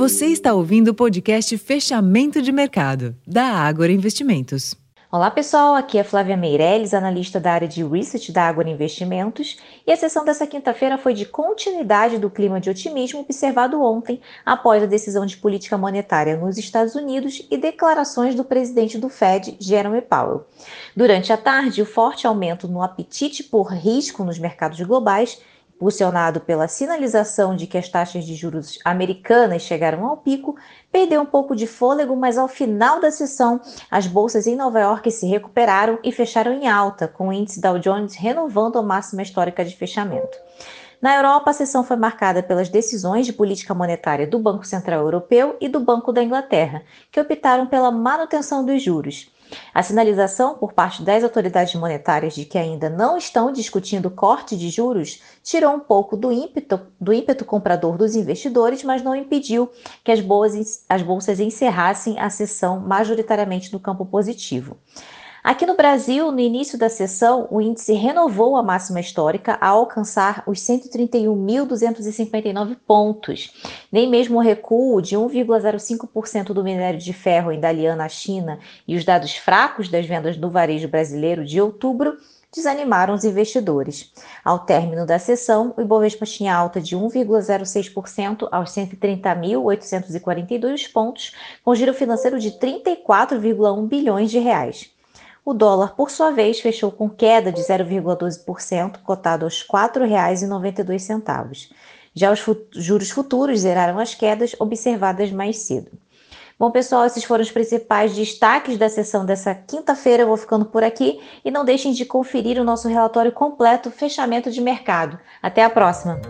Você está ouvindo o podcast Fechamento de Mercado, da Ágora Investimentos. Olá pessoal, aqui é Flávia Meirelles, analista da área de Research da Ágora Investimentos, e a sessão dessa quinta-feira foi de continuidade do clima de otimismo observado ontem após a decisão de política monetária nos Estados Unidos e declarações do presidente do Fed, Jerome Powell. Durante a tarde, o forte aumento no apetite por risco nos mercados globais impulsionado pela sinalização de que as taxas de juros americanas chegaram ao pico, perdeu um pouco de fôlego, mas ao final da sessão, as bolsas em Nova York se recuperaram e fecharam em alta, com o índice Dow Jones renovando a máxima histórica de fechamento. Na Europa, a sessão foi marcada pelas decisões de política monetária do Banco Central Europeu e do Banco da Inglaterra, que optaram pela manutenção dos juros. A sinalização por parte das autoridades monetárias de que ainda não estão discutindo corte de juros tirou um pouco do ímpeto, do ímpeto comprador dos investidores, mas não impediu que as bolsas, as bolsas encerrassem a sessão majoritariamente no campo positivo. Aqui no Brasil, no início da sessão, o índice renovou a máxima histórica a alcançar os 131.259 pontos. Nem mesmo o recuo de 1,05% do minério de ferro ainda à China e os dados fracos das vendas do varejo brasileiro de outubro desanimaram os investidores. Ao término da sessão, o Ibovespa tinha alta de 1,06% aos 130.842 pontos, com giro financeiro de 34,1 bilhões de reais. O dólar, por sua vez, fechou com queda de 0,12%, cotado aos R$ 4,92. Já os juros futuros zeraram as quedas observadas mais cedo. Bom, pessoal, esses foram os principais destaques da sessão dessa quinta-feira. Eu vou ficando por aqui e não deixem de conferir o nosso relatório completo Fechamento de Mercado. Até a próxima!